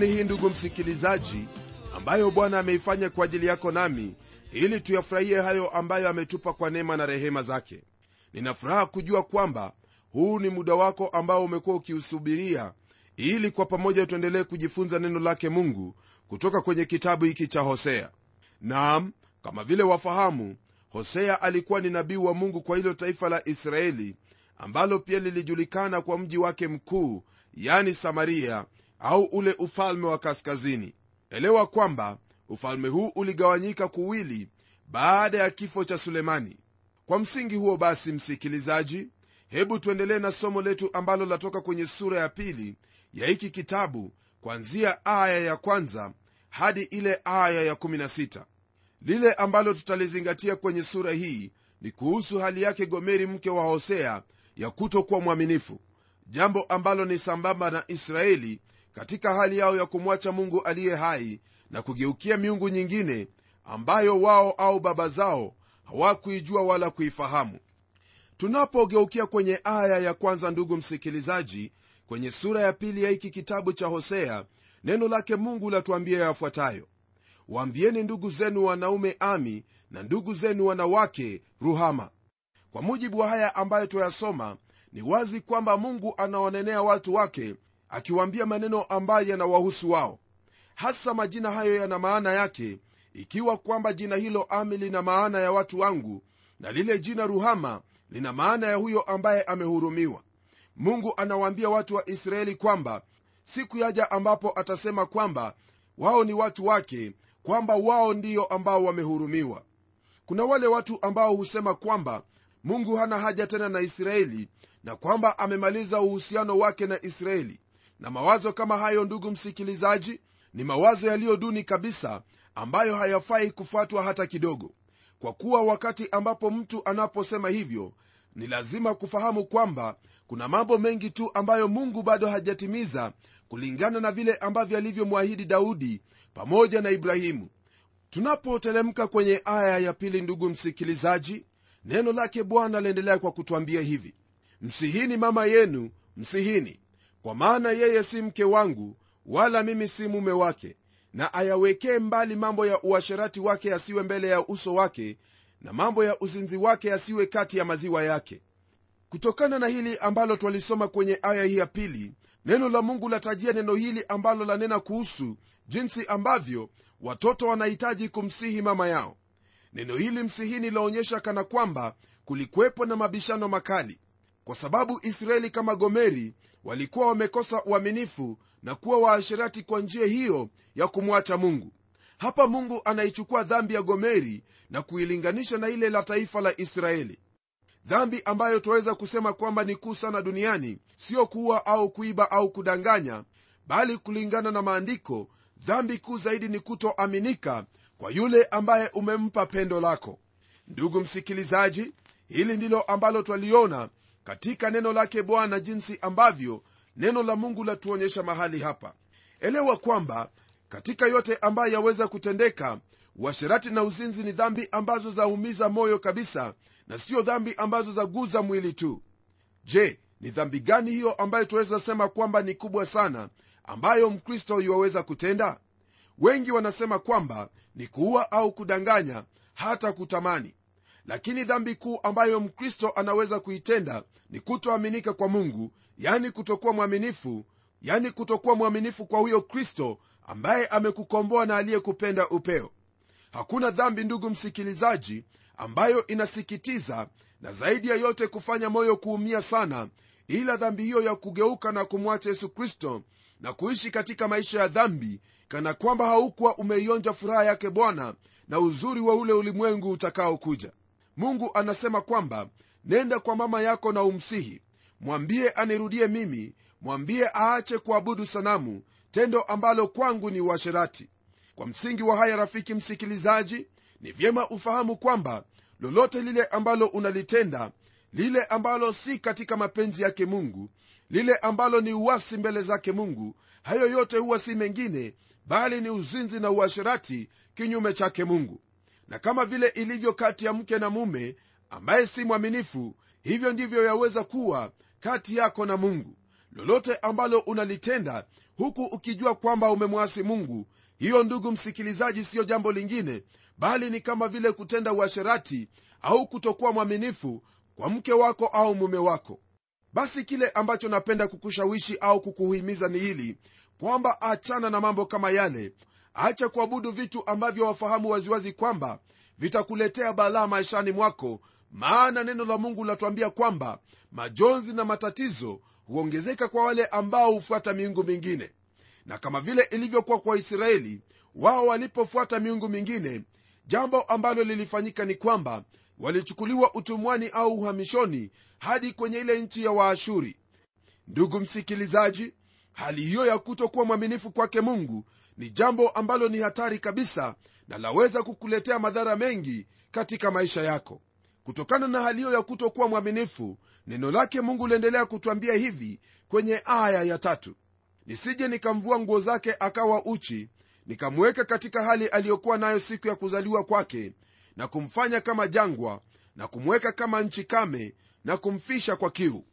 siku ni hii ndugu msikilizaji ambayo bwana ameifanya kwa ajili yako nami ili tuyafurahie hayo ambayo ametupa kwa neema na rehema zake. Ninafuraha kujua kwamba huu ni muda wako ambao umekuwa ukiusubiria ili kwa pamoja tuendelee kujifunza neno lake mungu kutoka kwenye kitabu hiki cha hosea. Naam kama vile wafahamu hosea alikuwa ni nabii wa mungu kwa hilo taifa la israeli ambalo pia lilijulikana kwa mji wake mkuu yani samaria au ule ufalme wa kaskazini. Elewa kwamba ufalme huu uligawanyika kuwili baada ya kifo cha sulemani. Kwa msingi huo basi msikilizaji hebu tuendelee na somo letu ambalo latoka kwenye sura ya pili ya hiki kitabu kwanzia aya ya kwanza hadi ile aya ya 16 lile ambalo tutalizingatia kwenye sura hii ni kuhusu hali yake gomeri mke wa hosea ya kutokuwa mwaminifu jambo ambalo ni sambamba na israeli katika hali yao ya kumwacha mungu aliye hai na kugeukia miungu nyingine ambayo wao au baba zao hawakuijua wala kuifahamu. Tunapogeukia kwenye aya ya kwanza ndugu msikilizaji kwenye sura ya pili ya hiki kitabu cha hosea neno lake mungu latuambia yafuatayo. Waambieni ndugu zenu wanaume ami na ndugu zenu wanawake ruhama. Kwa mujibu wa haya ambayo tuyasoma ni wazi kwamba mungu anawanenea watu wake akiwaambia maneno ambayo yanawahusu wao. Hasa majina hayo yana maana yake ikiwa kwamba jina hilo ami lina maana ya watu wangu na lile jina ruhama lina maana ya huyo ambaye amehurumiwa. Mungu anawaambia watu wa israeli kwamba siku yaja ambapo atasema kwamba wao ni watu wake kwamba wao ndiyo ambao wamehurumiwa. Kuna wale watu ambao husema kwamba mungu hana haja tena na israeli na kwamba amemaliza uhusiano wake na israeli na mawazo kama hayo ndugu msikilizaji ni mawazo yaliyo duni kabisa ambayo hayafai kufuatwa hata kidogo. Kwa kuwa wakati ambapo mtu anaposema hivyo ni lazima kufahamu kwamba kuna mambo mengi tu ambayo mungu bado hajatimiza kulingana na vile ambavyo alivyomwahidi daudi pamoja na ibrahimu. Tunapotelemka kwenye aya ya pili ndugu msikilizaji neno lake bwana laendelea kwa kutwambia hivi. Msihini mama yenu msihini kwa maana yeye si mke wangu wala mimi si mume wake na ayawekee mbali mambo ya uasherati wake yasiwe mbele ya uso wake na mambo ya uzinzi wake yasiwe kati ya maziwa yake. Kutokana na hili ambalo twalisoma kwenye aya hii ya pili neno la mungu latajia neno hili ambalo lanena kuhusu jinsi ambavyo watoto wanahitaji kumsihi mama yao. Neno hili msihini laonyesha kana kwamba kulikuwepo na mabishano makali kwa sababu israeli kama gomeri walikuwa wamekosa uaminifu na kuwa waasherati kwa njia hiyo ya kumwacha mungu. Hapa mungu anaichukua dhambi ya gomeri na kuilinganisha na ile la taifa la israeli. Dhambi ambayo twaweza kusema kwamba ni kuu sana duniani sio kuwa au kuiba au kudanganya bali kulingana na maandiko dhambi kuu zaidi ni kutoaminika kwa yule ambaye umempa pendo lako. Ndugu msikilizaji hili ndilo ambalo twaliona katika neno lake bwana jinsi ambavyo neno la mungu latuonyesha mahali hapa. Elewa kwamba katika yote ambayo yaweza kutendeka uasherati na uzinzi ni dhambi ambazo zaumiza moyo kabisa na siyo dhambi ambazo zaguza mwili tu. Je ni dhambi gani hiyo ambayo tunaweza sema kwamba ni kubwa sana ambayo mkristo yuwaweza kutenda? Wengi wanasema kwamba ni kuua au kudanganya hata kutamani lakini dhambi kuu ambayo mkristo anaweza kuitenda ni kutoaminika kwa mungu yani kutokuwa mwaminifu yani kutokuwa mwaminifu kwa huyo kristo ambaye amekukomboa na aliyekupenda upeo. Hakuna dhambi ndugu msikilizaji ambayo inasikitiza na zaidi ya yote kufanya moyo kuumia sana ila dhambi hiyo ya kugeuka na kumwacha yesu kristo na kuishi katika maisha ya dhambi kana kwamba haukuwa umeionja furaha yake bwana na uzuri wa ule ulimwengu utakaokuja mungu anasema kwamba nenda kwa mama yako na umsihi. Mwambie anirudie mimi mwambie aache kuabudu sanamu tendo ambalo kwangu ni uasherati. Kwa msingi wa haya rafiki msikilizaji ni vyema ufahamu kwamba lolote lile ambalo unalitenda lile ambalo si katika mapenzi yake mungu lile ambalo ni uwasi mbele zake mungu hayo yote huwa si mengine bali ni uzinzi na uasherati kinyume chake mungu na kama vile ilivyo kati ya mke na mume ambaye si mwaminifu hivyo ndivyo yaweza kuwa kati yako na mungu. Lolote ambalo unalitenda huku ukijua kwamba umemwasi mungu hiyo ndugu msikilizaji siyo jambo lingine bali ni kama vile kutenda uasherati au kutokuwa mwaminifu kwa mke wako au mume wako. Basi kile ambacho napenda kukushawishi au kukuhimiza ni hili kwamba achana na mambo kama yale acha kuabudu vitu ambavyo wafahamu waziwazi kwamba vitakuletea balaa maishani mwako maana neno la mungu linatuambia kwamba majonzi na matatizo huongezeka kwa wale ambao hufuata miungu mingine. Na kama vile ilivyokuwa kwa israeli wao walipofuata miungu mingine jambo ambalo lilifanyika ni kwamba walichukuliwa utumwani au uhamishoni hadi kwenye ile nchi ya waashuri. Ndugu msikilizaji hali hiyo ya kutokuwa mwaminifu kwake mungu ni jambo ambalo ni hatari kabisa na laweza kukuletea madhara mengi katika maisha yako. Kutokana na hali hiyo ya kutokuwa mwaminifu neno lake mungu liendelea kutwambia hivi kwenye aya ya tatu. Nisije nikamvua nguo zake akawa uchi nikamweka katika hali aliyokuwa nayo siku ya kuzaliwa kwake na kumfanya kama jangwa na kumweka kama nchi kame na kumfisha kwa kiu.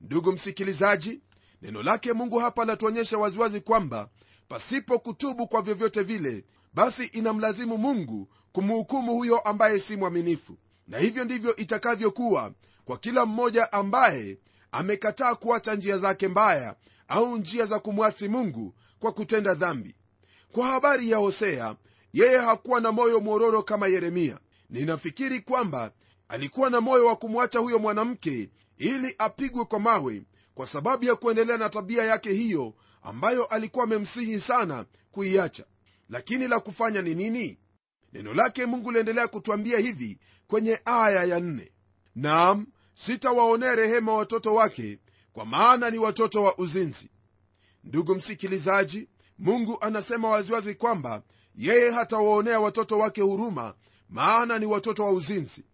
Ndugu msikilizaji neno lake mungu hapa latuonyesha waziwazi kwamba pasipo kutubu kwa vyovyote vile basi inamlazimu mungu kumhukumu huyo ambaye si mwaminifu. Na hivyo ndivyo itakavyokuwa kwa kila mmoja ambaye amekataa kuacha njia zake mbaya au njia za kumwasi mungu kwa kutenda dhambi. Kwa habari ya hosea yeye hakuwa na moyo mwororo kama yeremia. Ninafikiri kwamba alikuwa na moyo wa kumwacha huyo mwanamke ili apigwe kwa mawe kwa sababu ya kuendelea na tabia yake hiyo ambayo alikuwa amemsihi sana kuiacha. Lakini la kufanya ni nini? Neno lake mungu liendelea kutwambia hivi kwenye aya ya nne. Nam sitawaonea rehema watoto wake kwa maana ni watoto wa uzinzi. Ndugu msikilizaji mungu anasema waziwazi kwamba yeye hatawaonea watoto wake huruma maana ni watoto wa uzinzi.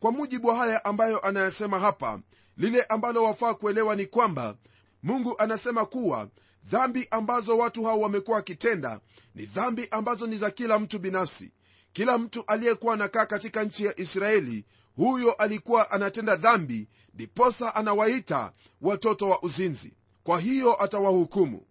Kwa mujibu wa haya ambayo anayasema hapa lile ambalo wafaa kuelewa ni kwamba mungu anasema kuwa dhambi ambazo watu hao wamekuwa wakitenda ni dhambi ambazo ni za kila mtu binafsi. Kila mtu aliyekuwa anakaa katika nchi ya israeli huyo alikuwa anatenda dhambi ndiposa anawaita watoto wa uzinzi. Kwa hiyo atawahukumu.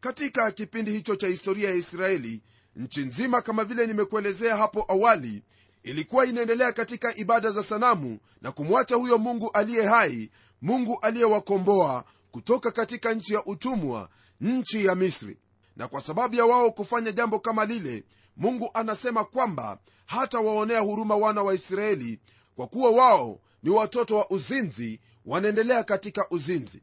Katika kipindi hicho cha historia ya israeli nchi nzima kama vile nimekuelezea hapo awali ilikuwa inaendelea katika ibada za sanamu na kumwacha huyo mungu aliye hai mungu aliyewakomboa kutoka katika nchi ya utumwa nchi ya misri. Na kwa sababu ya wao kufanya jambo kama lile mungu anasema kwamba hata waonea huruma wana wa israeli kwa kuwa wao ni watoto wa uzinzi wanaendelea katika uzinzi.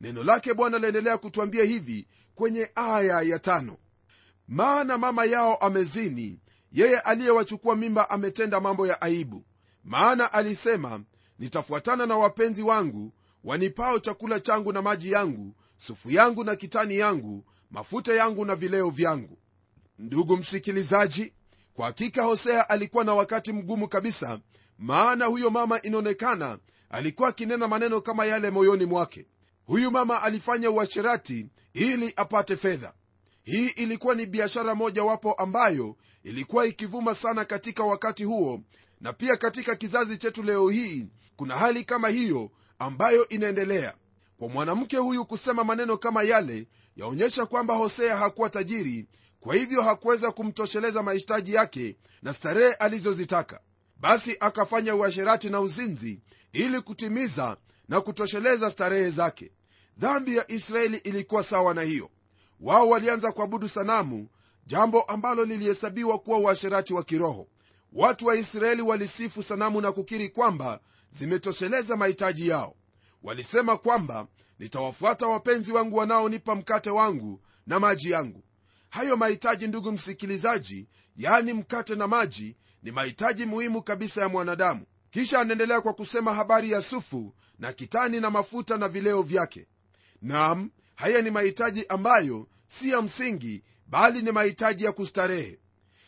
Neno lake bwana laendelea kutwambia hivi kwenye aya ya tano. Maana mama yao amezini yeye aliyewachukua mimba ametenda mambo ya aibu. Maana alisema nitafuatana na wapenzi wangu wanipao chakula changu na maji yangu sufu yangu na kitani yangu mafuta yangu na vileo vyangu. Ndugu msikilizaji kwa hakika hosea alikuwa na wakati mgumu kabisa maana huyo mama inaonekana alikuwa akinena maneno kama yale moyoni mwake. Huyu mama alifanya uasherati ili apate fedha. Hii ilikuwa ni biashara mojawapo ambayo ilikuwa ikivuma sana katika wakati huo na pia katika kizazi chetu leo hii kuna hali kama hiyo ambayo inaendelea kwa mwanamke huyu kusema maneno kama yale yaonyesha kwamba hosea hakuwa tajiri kwa hivyo hakuweza kumtosheleza mahitaji yake na starehe alizozitaka. Basi akafanya uasherati na uzinzi ili kutimiza na kutosheleza starehe zake. Dhambi ya israeli ilikuwa sawa na hiyo. Wao walianza kuabudu sanamu jambo ambalo lilihesabiwa kuwa uasherati wa kiroho. Watu wa israeli walisifu sanamu na kukiri kwamba zimetosheleza mahitaji yao walisema kwamba nitawafuata wapenzi wangu wanaonipa mkate wangu na maji yangu. Hayo mahitaji ndugu msikilizaji yaani mkate na maji ni mahitaji muhimu kabisa ya mwanadamu. Kisha anaendelea kwa kusema habari ya sufu na kitani na mafuta na vileo vyake. Nam haya ni mahitaji ambayo si ya msingi bali ni mahitaji ya kustarehe.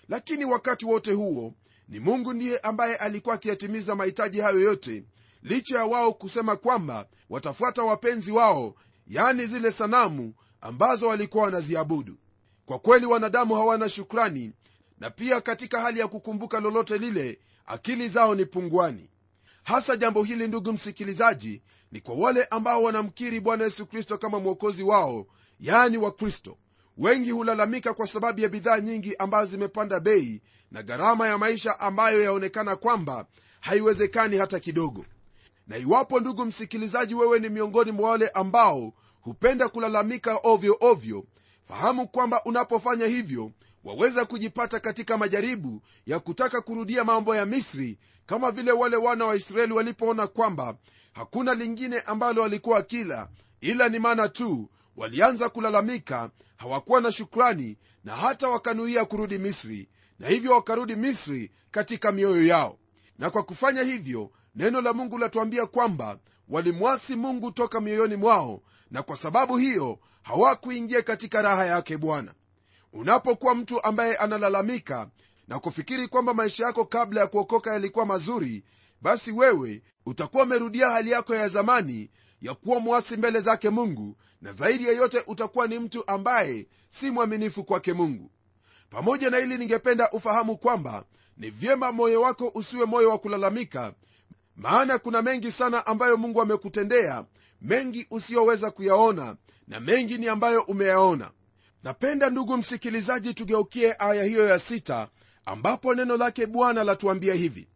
Lakini wakati wote huo ni mungu ndiye ambaye alikuwa akiyatimiza mahitaji hayo yote licha ya wao kusema kwamba watafuata wapenzi wao yani zile sanamu ambazo walikuwa wanaziabudu. Kwa kweli wanadamu hawana shukrani na pia katika hali ya kukumbuka lolote lile akili zao ni pungwani hasa jambo hili ndugu msikilizaji ni kwa wale ambao wanamkiri bwana yesu kristo kama mwokozi wao yaani wakristo wengi hulalamika kwa sababu ya bidhaa nyingi ambazo zimepanda bei na gharama ya maisha ambayo yaonekana kwamba haiwezekani hata kidogo na iwapo ndugu msikilizaji wewe ni miongoni mwa wale ambao hupenda kulalamika ovyo ovyo fahamu kwamba unapofanya hivyo waweza kujipata katika majaribu ya kutaka kurudia mambo ya misri kama vile wale wana wa israeli walipoona kwamba hakuna lingine ambalo walikuwa kila ila ni mana tu walianza kulalamika hawakuwa na shukrani na hata wakanuia kurudi misri na hivyo wakarudi misri katika mioyo yao. Na kwa kufanya hivyo neno la mungu latuambia kwamba walimwasi mungu toka mioyoni mwao na kwa sababu hiyo hawakuingia katika raha yake bwana. Unapokuwa mtu ambaye analalamika na kufikiri kwamba maisha yako kabla ya kuokoka yalikuwa mazuri basi wewe utakuwa umerudia hali yako ya zamani ya kuwa mwasi mbele zake mungu na zaidi ya yote utakuwa ni mtu ambaye si mwaminifu kwake mungu. Pamoja na hili ningependa ufahamu kwamba ni vyema moyo wako usiwe moyo wa kulalamika maana kuna mengi sana ambayo mungu amekutendea mengi usiyoweza kuyaona na mengi ni ambayo umeyaona. Napenda ndugu msikilizaji tugeukie aya hiyo ya sita ambapo neno lake bwana latuambia hivi.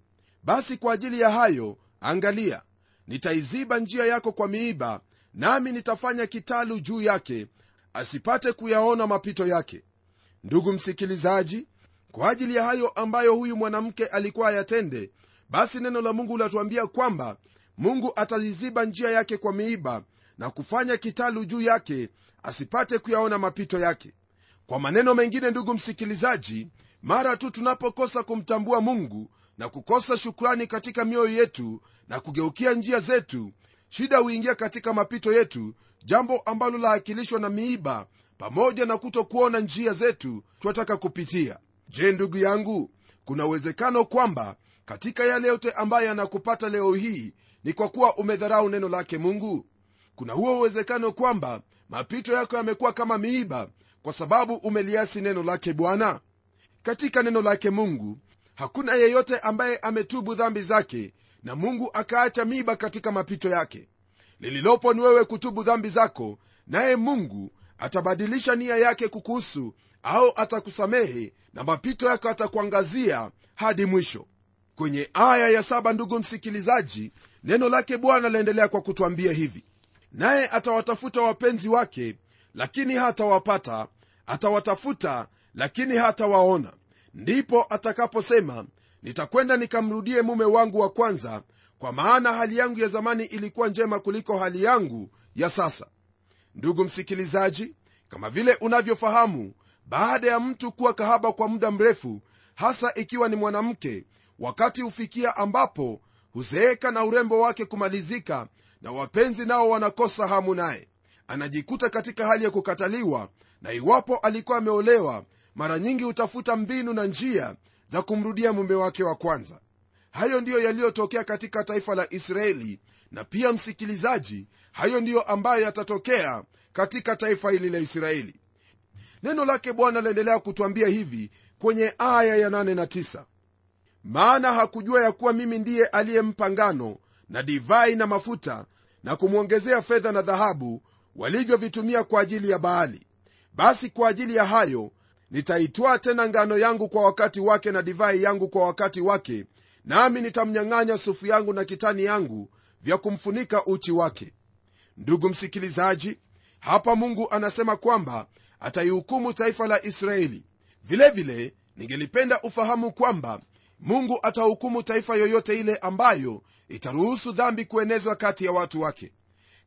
Basi kwa ajili ya hayo angalia nitaiziba njia yako kwa miiba nami nitafanya kitalu juu yake asipate kuyaona mapito yake. Ndugu msikilizaji kwa ajili ya hayo ambayo huyu mwanamke alikuwa ayatende basi neno la mungu latuambia kwamba mungu ataiziba njia yake kwa miiba na kufanya kitalu juu yake asipate kuyaona mapito yake. Kwa maneno mengine ndugu msikilizaji mara tu tunapokosa kumtambua mungu na kukosa shukrani katika mioyo yetu na kugeukia njia zetu shida huingia katika mapito yetu jambo ambalo laakilishwa na miiba pamoja na kutokuona njia zetu twataka kupitia. Je ndugu yangu kuna uwezekano kwamba katika yale yote ambayo yanakupata leo hii ni kwa kuwa umedharau neno lake mungu? Kuna huo uwezekano kwamba mapito yako yamekuwa kama miiba kwa sababu umeliasi neno lake bwana? Katika neno lake mungu hakuna yeyote ambaye ametubu dhambi zake na mungu akaacha miiba katika mapito yake. Lililopo ni wewe kutubu dhambi zako naye mungu atabadilisha nia yake kukuhusu au atakusamehe na mapito yako atakuangazia hadi mwisho kwenye aya ya saba ndugu msikilizaji neno lake bwana laendelea kwa kutwambia hivi. Naye atawatafuta wapenzi wake lakini hatawapata. Atawatafuta lakini hatawaona. Ndipo atakaposema nitakwenda nikamrudie mume wangu wa kwanza kwa maana hali yangu ya zamani ilikuwa njema kuliko hali yangu ya sasa. Ndugu msikilizaji kama vile unavyofahamu baada ya mtu kuwa kahaba kwa muda mrefu hasa ikiwa ni mwanamke wakati hufikia ambapo huzeeka na urembo wake kumalizika na wapenzi nao wanakosa hamu naye. Anajikuta katika hali ya kukataliwa na iwapo alikuwa ameolewa mara nyingi hutafuta mbinu na njia za kumrudia mume wake wa kwanza. Hayo ndiyo yaliyotokea katika taifa la israeli na pia msikilizaji hayo ndiyo ambayo yatatokea katika taifa hili la israeli. Neno lake bwana laendelea kutwambia hivi kwenye aya ya 8 na 9 maana hakujua ya kuwa mimi ndiye aliyempa ngano na divai na mafuta na kumwongezea fedha na dhahabu walivyovitumia kwa ajili ya baali. Basi kwa ajili ya hayo nitaitwaa tena ngano yangu kwa wakati wake na divai yangu kwa wakati wake nami nitamnyang'anya sufu yangu na kitani yangu vya kumfunika uchi wake. Ndugu msikilizaji hapa mungu anasema kwamba ataihukumu taifa la israeli. Vilevile vile, ningelipenda ufahamu kwamba mungu atahukumu taifa yoyote ile ambayo itaruhusu dhambi kuenezwa kati ya watu wake.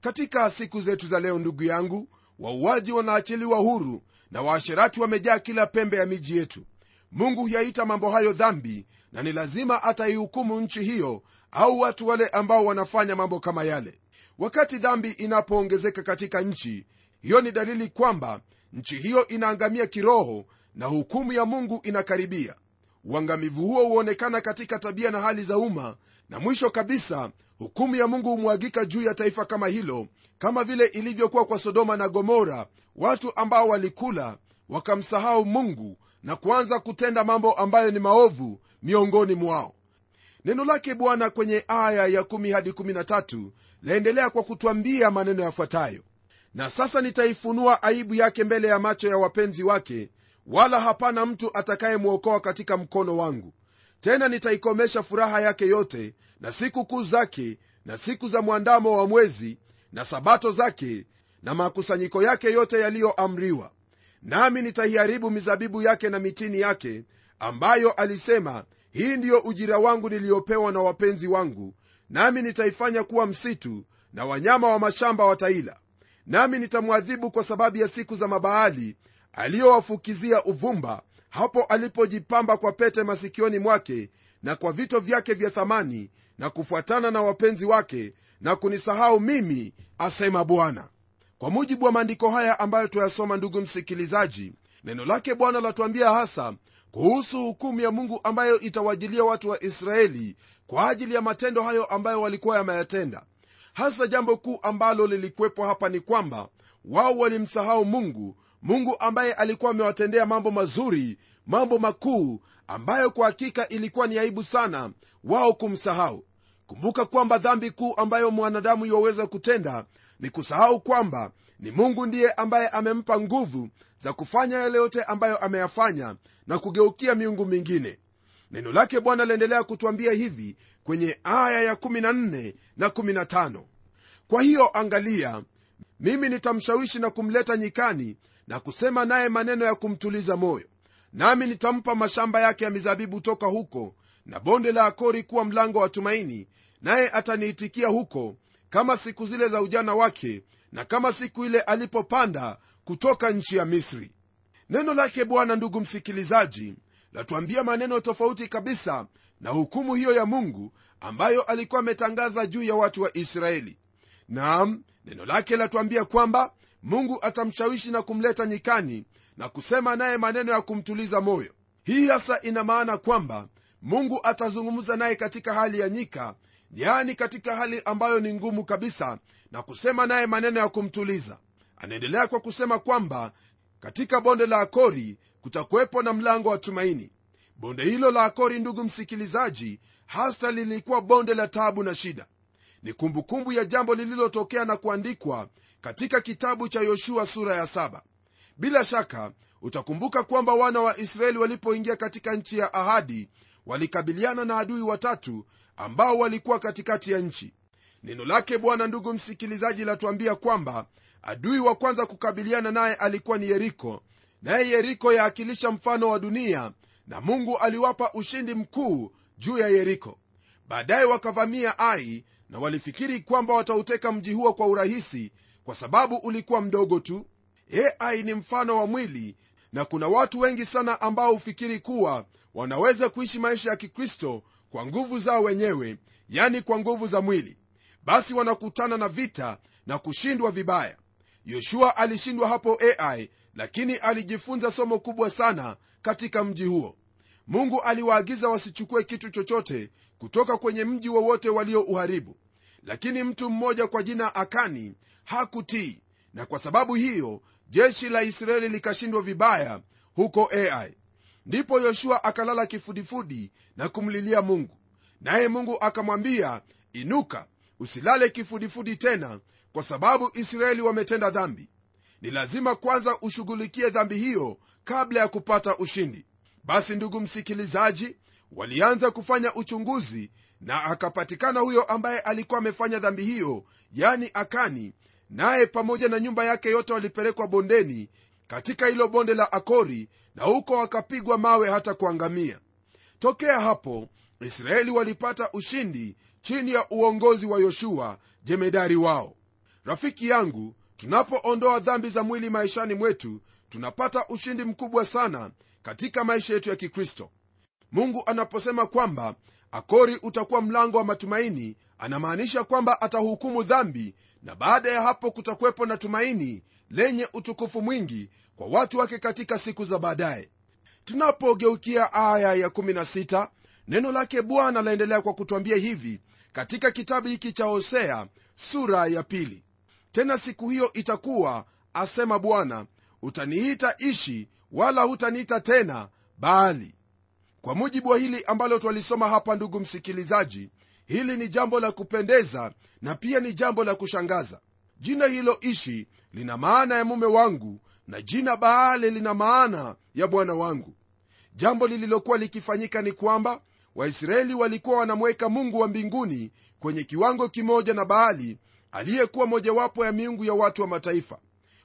Katika siku zetu za leo ndugu yangu wauaji wanaachiliwa huru na waasherati wamejaa kila pembe ya miji yetu. Mungu huyaita mambo hayo dhambi na ni lazima ataihukumu nchi hiyo au watu wale ambao wanafanya mambo kama yale. Wakati dhambi inapoongezeka katika nchi hiyo ni dalili kwamba nchi hiyo inaangamia kiroho na hukumu ya mungu inakaribia uangamivu huo huonekana katika tabia na hali za umma na mwisho kabisa hukumu ya mungu humwagika juu ya taifa kama hilo kama vile ilivyokuwa kwa sodoma na gomora. Watu ambao walikula wakamsahau mungu na kuanza kutenda mambo ambayo ni maovu miongoni mwao. Neno lake bwana kwenye aya ya 1 hadi 13 laendelea kwa kutwambia maneno yafuatayo. Na sasa nitaifunua aibu yake mbele ya macho ya wapenzi wake wala hapana mtu atakayemwokoa katika mkono wangu. Tena nitaikomesha furaha yake yote na siku kuu zake na siku za mwandamo wa mwezi na sabato zake na makusanyiko yake yote yaliyoamriwa. Nami nitaiharibu mizabibu yake na mitini yake ambayo alisema hii ndiyo ujira wangu niliyopewa na wapenzi wangu nami nitaifanya kuwa msitu na wanyama wa mashamba wataila nami nitamwadhibu kwa sababu ya siku za mabaali aliyowafukizia uvumba hapo alipojipamba kwa pete masikioni mwake na kwa vito vyake vya thamani na kufuatana na wapenzi wake na kunisahau mimi asema bwana. Kwa mujibu wa maandiko haya ambayo tuyasoma ndugu msikilizaji neno lake bwana latuambia hasa kuhusu hukumu ya mungu ambayo itawajilia watu wa israeli kwa ajili ya matendo hayo ambayo walikuwa yameyatenda. Hasa jambo kuu ambalo lilikuwepo hapa ni kwamba wao walimsahau mungu mungu ambaye alikuwa amewatendea mambo mazuri mambo makuu ambayo kwa hakika ilikuwa ni aibu sana wao kumsahau. Kumbuka kwamba dhambi kuu ambayo mwanadamu iwaweza kutenda ni kusahau kwamba ni mungu ndiye ambaye amempa nguvu za kufanya yale yote ambayo ameyafanya na kugeukia miungu mingine. Neno lake bwana laendelea kutwambia hivi kwenye aya ya 14 na 15 kwa hiyo angalia mimi nitamshawishi na kumleta nyikani na kusema naye maneno ya kumtuliza moyo. Nami nitampa mashamba yake ya mizabibu toka huko na bonde la akori kuwa mlango wa tumaini naye ataniitikia huko kama siku zile za ujana wake na kama siku ile alipopanda kutoka nchi ya misri. Neno lake bwana ndugu msikilizaji latuambia maneno tofauti kabisa na hukumu hiyo ya mungu ambayo alikuwa ametangaza juu ya watu wa israeli. Naam neno lake latuambia kwamba mungu atamshawishi na kumleta nyikani na kusema naye maneno ya kumtuliza moyo. Hii hasa ina maana kwamba mungu atazungumza naye katika hali ya nyika yaani katika hali ambayo ni ngumu kabisa na kusema naye maneno ya kumtuliza. Anaendelea kwa kusema kwamba katika bonde la akori kutakuwepo na mlango wa tumaini. Bonde hilo la akori ndugu msikilizaji hasa lilikuwa bonde la taabu na shida. Ni kumbukumbu ya jambo lililotokea na kuandikwa katika kitabu cha yoshua sura ya saba. Bila shaka utakumbuka kwamba wana wa israeli walipoingia katika nchi ya ahadi walikabiliana na adui watatu ambao walikuwa katikati ya nchi. Neno lake bwana ndugu msikilizaji latuambia kwamba adui wa kwanza kukabiliana naye alikuwa ni yeriko naye yeriko yaakilisha mfano wa dunia na mungu aliwapa ushindi mkuu juu ya yeriko. Baadaye wakavamia ai na walifikiri kwamba watauteka mji huo kwa urahisi kwa sababu ulikuwa mdogo tu. Ai ni mfano wa mwili na kuna watu wengi sana ambao hufikiri kuwa wanaweza kuishi maisha ya kikristo kwa nguvu zao wenyewe yani kwa nguvu za mwili. Basi wanakutana na vita na kushindwa vibaya. Yoshua alishindwa hapo ai lakini alijifunza somo kubwa sana katika mji huo. Mungu aliwaagiza wasichukue kitu chochote kutoka kwenye mji wowote waliouharibu lakini mtu mmoja kwa jina akani hakutii. Na kwa sababu hiyo jeshi la israeli likashindwa vibaya huko ai. Ndipo yoshua akalala kifudifudi na kumlilia mungu. Naye mungu akamwambia inuka usilale kifudifudi tena kwa sababu israeli wametenda dhambi. Ni lazima kwanza ushughulikie dhambi hiyo kabla ya kupata ushindi. Basi ndugu msikilizaji walianza kufanya uchunguzi na akapatikana huyo ambaye alikuwa amefanya dhambi hiyo yani akani naye pamoja na nyumba yake yote walipelekwa bondeni katika hilo bonde la akori na huko wakapigwa mawe hata kuangamia. Tokea hapo israeli walipata ushindi chini ya uongozi wa yoshua jemedari wao. Rafiki yangu tunapoondoa dhambi za mwili maishani mwetu tunapata ushindi mkubwa sana katika maisha yetu ya kikristo. Mungu anaposema kwamba akori utakuwa mlango wa matumaini anamaanisha kwamba atahukumu dhambi na baada ya hapo kutakuwepo na tumaini lenye utukufu mwingi kwa watu wake katika siku za baadaye. Tunapogeukia aya ya 16 neno lake bwana laendelea kwa kutwambia hivi katika kitabu hiki cha hosea sura ya pili. Tena siku hiyo itakuwa asema bwana utaniita ishi wala hutaniita tena baali. Kwa mujibu wa hili ambalo twalisoma hapa ndugu msikilizaji hili ni jambo la kupendeza na pia ni jambo la kushangaza. Jina hilo ishi lina maana ya mume wangu na jina baale lina maana ya bwana wangu. Jambo lililokuwa likifanyika ni kwamba waisraeli walikuwa wanamweka mungu wa mbinguni kwenye kiwango kimoja na baali aliyekuwa mojawapo ya miungu ya watu wa mataifa.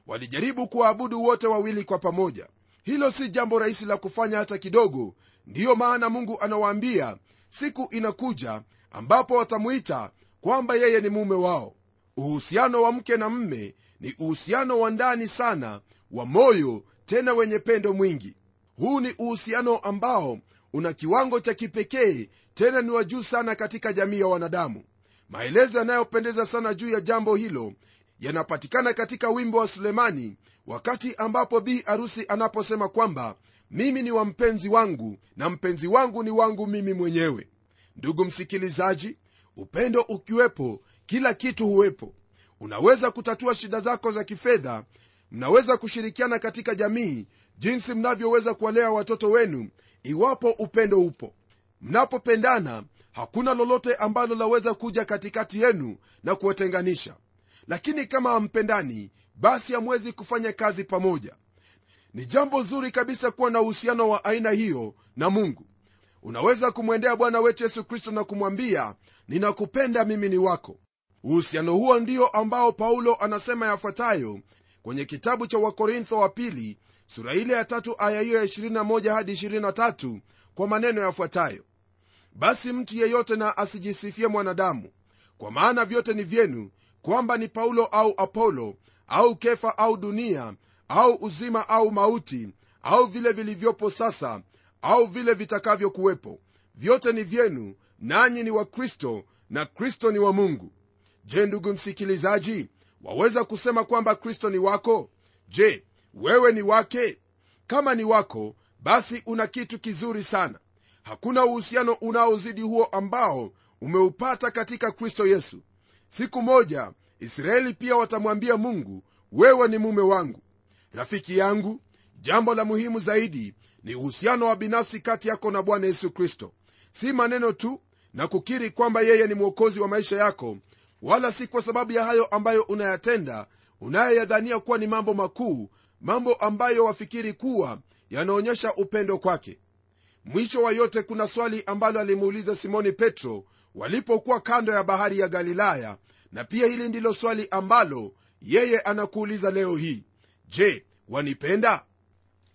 Walijaribu kuwaabudu wote wawili kwa pamoja. Hilo si jambo rahisi la kufanya hata kidogo. Ndiyo maana mungu anawaambia siku inakuja ambapo watamwita kwamba yeye ni mume wao. Uhusiano wa mke na mme ni uhusiano wa ndani sana wa moyo tena wenye pendo mwingi. Huu ni uhusiano ambao una kiwango cha kipekee tena ni wa juu sana katika jamii ya wanadamu. Maelezo yanayopendeza sana juu ya jambo hilo yanapatikana katika wimbo wa sulemani wakati ambapo bi arusi anaposema kwamba mimi ni wa mpenzi wangu na mpenzi wangu ni wangu mimi mwenyewe ndugu msikilizaji upendo ukiwepo kila kitu huwepo. Unaweza kutatua shida zako za kifedha mnaweza kushirikiana katika jamii jinsi mnavyoweza kuwalea watoto wenu iwapo upendo upo. Mnapopendana hakuna lolote ambalo laweza kuja katikati yenu na kuwatenganisha. Lakini kama hampendani basi hamwezi kufanya kazi pamoja. Ni jambo zuri kabisa kuwa na uhusiano wa aina hiyo na mungu unaweza kumwendea bwana wetu yesu kristo na kumwambia ninakupenda mimi ni wako. Uhusiano huo ndio ambao paulo anasema yafuatayo kwenye kitabu cha wakorintho wa pili sura ile ya tatu aya hiyo ya 21 hadi 23 kwa maneno yafuatayo. Basi mtu yeyote na asijisifie mwanadamu kwa maana vyote ni vyenu kwamba ni paulo au apolo au kefa au dunia au uzima au mauti au vile vilivyopo sasa au vile vitakavyokuwepo. Vyote ni vyenu nanyi ni wa kristo na kristo ni wa mungu. Je ndugu msikilizaji waweza kusema kwamba kristo ni wako? Je wewe ni wake? Kama ni wako basi una kitu kizuri sana. Hakuna uhusiano unaozidi huo ambao umeupata katika kristo yesu. Siku moja israeli pia watamwambia mungu wewe ni mume wangu. Rafiki yangu jambo la muhimu zaidi ni uhusiano wa binafsi kati yako na bwana yesu kristo. Si maneno tu na kukiri kwamba yeye ni mwokozi wa maisha yako wala si kwa sababu ya hayo ambayo unayatenda unayoyadhania kuwa ni mambo makuu mambo ambayo wafikiri kuwa yanaonyesha upendo kwake. Mwisho wa yote kuna swali ambalo alimuuliza simoni petro walipokuwa kando ya bahari ya galilaya na pia hili ndilo swali ambalo yeye anakuuliza leo hii. Je wanipenda?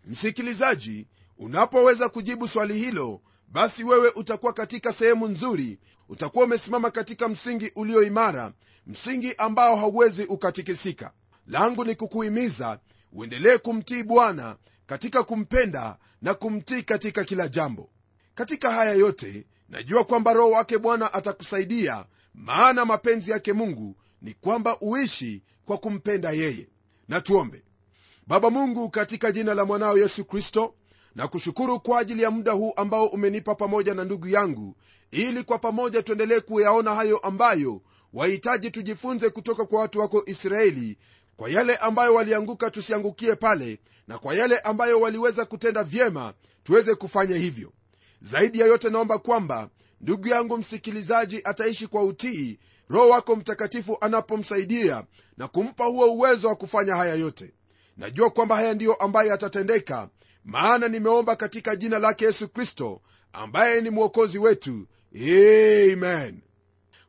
Msikilizaji unapoweza kujibu swali hilo basi wewe utakuwa katika sehemu nzuri. Utakuwa umesimama katika msingi ulio imara msingi ambao hauwezi ukatikisika. Langu ni kukuhimiza uendelee kumtii bwana katika kumpenda na kumtii katika kila jambo. Katika haya yote najua kwamba roho wake bwana atakusaidia maana mapenzi yake mungu ni kwamba uishi kwa kumpenda yeye. Na tuombe. Baba mungu katika jina la mwanao yesu kristo na kushukuru kwa ajili ya muda huu ambao umenipa pamoja na ndugu yangu ili kwa pamoja tuendelee kuyaona hayo ambayo wahitaji tujifunze kutoka kwa watu wako israeli kwa yale ambayo walianguka tusiangukie pale na kwa yale ambayo waliweza kutenda vyema tuweze kufanya hivyo. Zaidi ya yote naomba kwamba ndugu yangu msikilizaji ataishi kwa utii roho wako mtakatifu anapomsaidia na kumpa huo uwezo wa kufanya haya yote. Najua kwamba haya ndiyo ambayo yatatendeka maana nimeomba katika jina lake yesu kristo ambaye ni mwokozi wetu. Amen.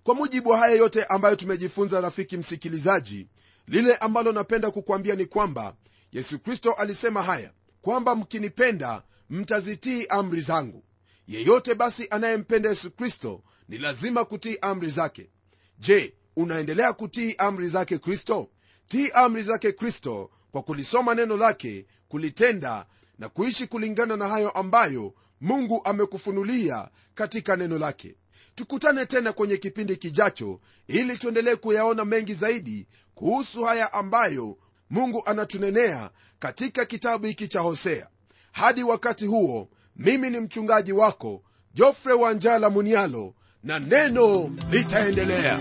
Kwa mujibu wa haya yote ambayo tumejifunza rafiki msikilizaji lile ambalo napenda kukwambia ni kwamba yesu kristo alisema haya kwamba mkinipenda mtazitii amri zangu. Yeyote basi anayempenda yesu kristo ni lazima kutii amri zake. Je unaendelea kutii amri zake kristo? Tii amri zake kristo kwa kulisoma neno lake kulitenda na kuishi kulingana na hayo ambayo mungu amekufunulia katika neno lake. Tukutane tena kwenye kipindi kijacho ili tuendelee kuyaona mengi zaidi kuhusu haya ambayo mungu anatunenea katika kitabu hiki cha hosea. Hadi wakati huo mimi ni mchungaji wako jofre wanjala munialo na neno litaendelea